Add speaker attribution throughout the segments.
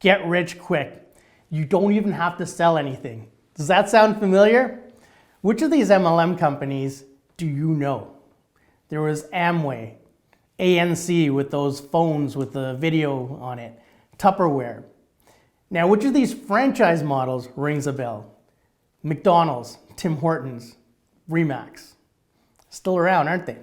Speaker 1: get rich quick. You don't even have to sell anything. Does that sound familiar? Which of these MLM companies do you know? There was Amway, ANC with those phones with the video on it, Tupperware. Now, which of these franchise models rings a bell? McDonald's, Tim Hortons, Remax. Still around, aren't they?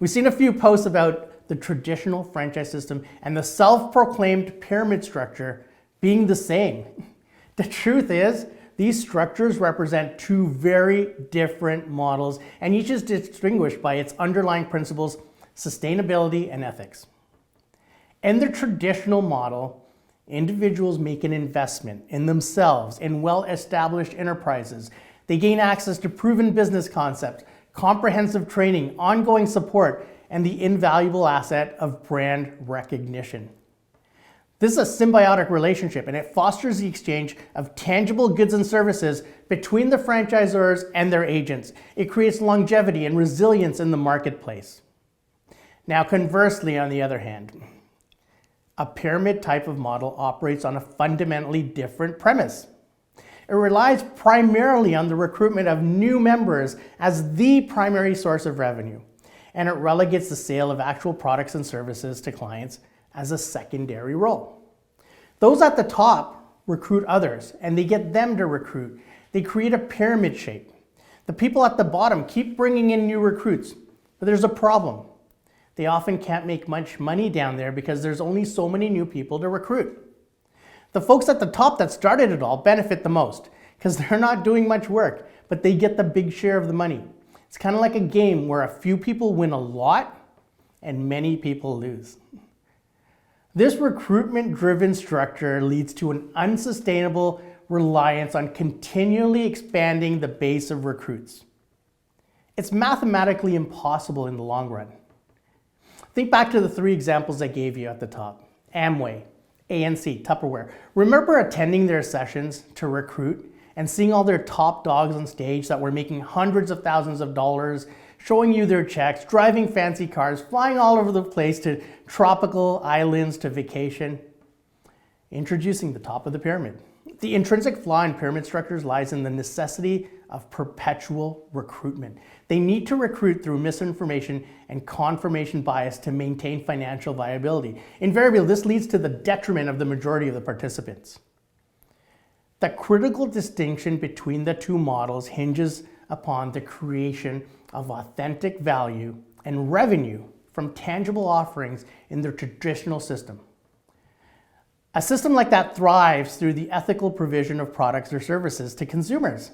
Speaker 1: We've seen a few posts about the traditional franchise system and the self proclaimed pyramid structure being the same. The truth is, these structures represent two very different models, and each is distinguished by its underlying principles, sustainability, and ethics. In the traditional model, individuals make an investment in themselves in well established enterprises. They gain access to proven business concepts, comprehensive training, ongoing support, and the invaluable asset of brand recognition. This is a symbiotic relationship and it fosters the exchange of tangible goods and services between the franchisors and their agents. It creates longevity and resilience in the marketplace. Now, conversely, on the other hand, a pyramid type of model operates on a fundamentally different premise. It relies primarily on the recruitment of new members as the primary source of revenue, and it relegates the sale of actual products and services to clients as a secondary role. Those at the top recruit others and they get them to recruit. They create a pyramid shape. The people at the bottom keep bringing in new recruits, but there's a problem. They often can't make much money down there because there's only so many new people to recruit. The folks at the top that started it all benefit the most because they're not doing much work, but they get the big share of the money. It's kind of like a game where a few people win a lot and many people lose. This recruitment driven structure leads to an unsustainable reliance on continually expanding the base of recruits. It's mathematically impossible in the long run. Think back to the three examples I gave you at the top Amway, ANC, Tupperware. Remember attending their sessions to recruit and seeing all their top dogs on stage that were making hundreds of thousands of dollars showing you their checks, driving fancy cars, flying all over the place to tropical islands to vacation. Introducing the top of the pyramid. The intrinsic flaw in pyramid structures lies in the necessity of perpetual recruitment. They need to recruit through misinformation and confirmation bias to maintain financial viability. Invariably, this leads to the detriment of the majority of the participants. The critical distinction between the two models hinges upon the creation of authentic value and revenue from tangible offerings in their traditional system. A system like that thrives through the ethical provision of products or services to consumers,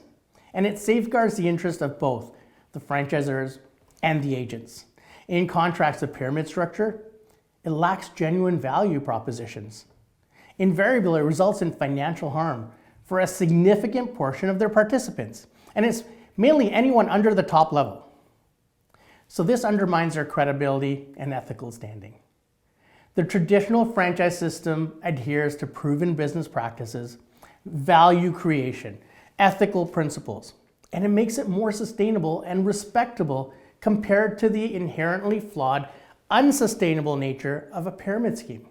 Speaker 1: and it safeguards the interest of both the franchisors and the agents. In contrast, the pyramid structure, it lacks genuine value propositions. Invariably, it results in financial harm for a significant portion of their participants, and it's mainly anyone under the top level. So this undermines their credibility and ethical standing. The traditional franchise system adheres to proven business practices, value creation, ethical principles, and it makes it more sustainable and respectable compared to the inherently flawed, unsustainable nature of a pyramid scheme.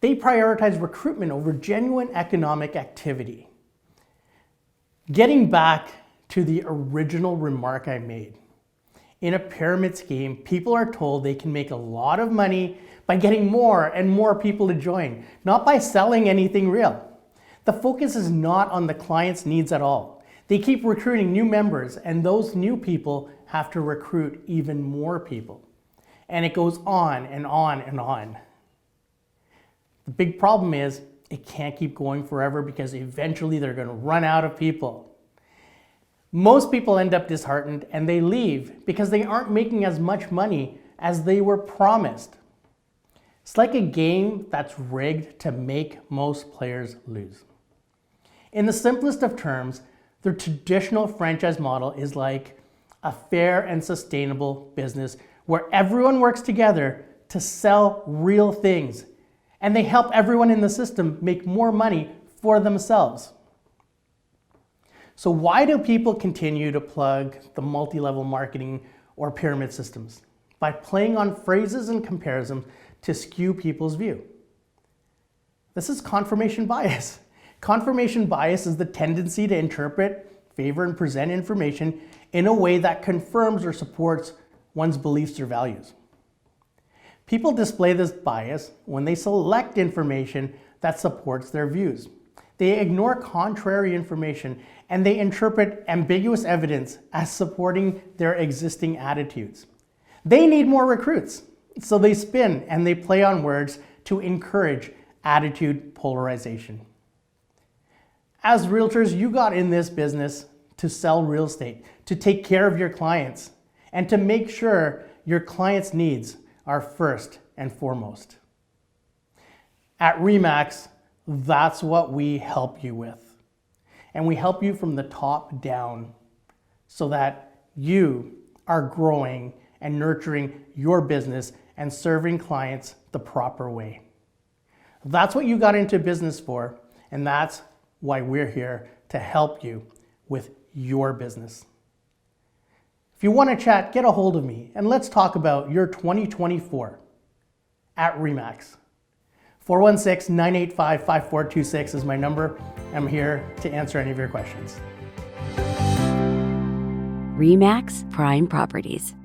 Speaker 1: They prioritize recruitment over genuine economic activity. Getting back to the original remark I made, in a pyramid scheme, people are told they can make a lot of money by getting more and more people to join, not by selling anything real. The focus is not on the client's needs at all. They keep recruiting new members, and those new people have to recruit even more people. And it goes on and on and on. The big problem is it can't keep going forever because eventually they're going to run out of people. Most people end up disheartened and they leave because they aren't making as much money as they were promised. It's like a game that's rigged to make most players lose. In the simplest of terms, the traditional franchise model is like a fair and sustainable business where everyone works together to sell real things and they help everyone in the system make more money for themselves. So why do people continue to plug the multi-level marketing or pyramid systems? By playing on phrases and comparisons to skew people's view. This is confirmation bias. Confirmation bias is the tendency to interpret, favor, and present information in a way that confirms or supports one's beliefs or values. People display this bias when they select information that supports their views. They ignore contrary information and they interpret ambiguous evidence as supporting their existing attitudes. They need more recruits, so they spin and they play on words to encourage attitude polarization. As realtors, you got in this business to sell real estate, to take care of your clients, and to make sure your clients' needs are first and foremost. At REMAX, that's what we help you with. And we help you from the top down so that you are growing and nurturing your business and serving clients the proper way. That's what you got into business for, and that's why we're here to help you with your business. If you want to chat, get a hold of me and let's talk about your 2024 at REMAX. 416 985 5426 is my number. I'm here to answer any of your questions.
Speaker 2: REMAX Prime Properties.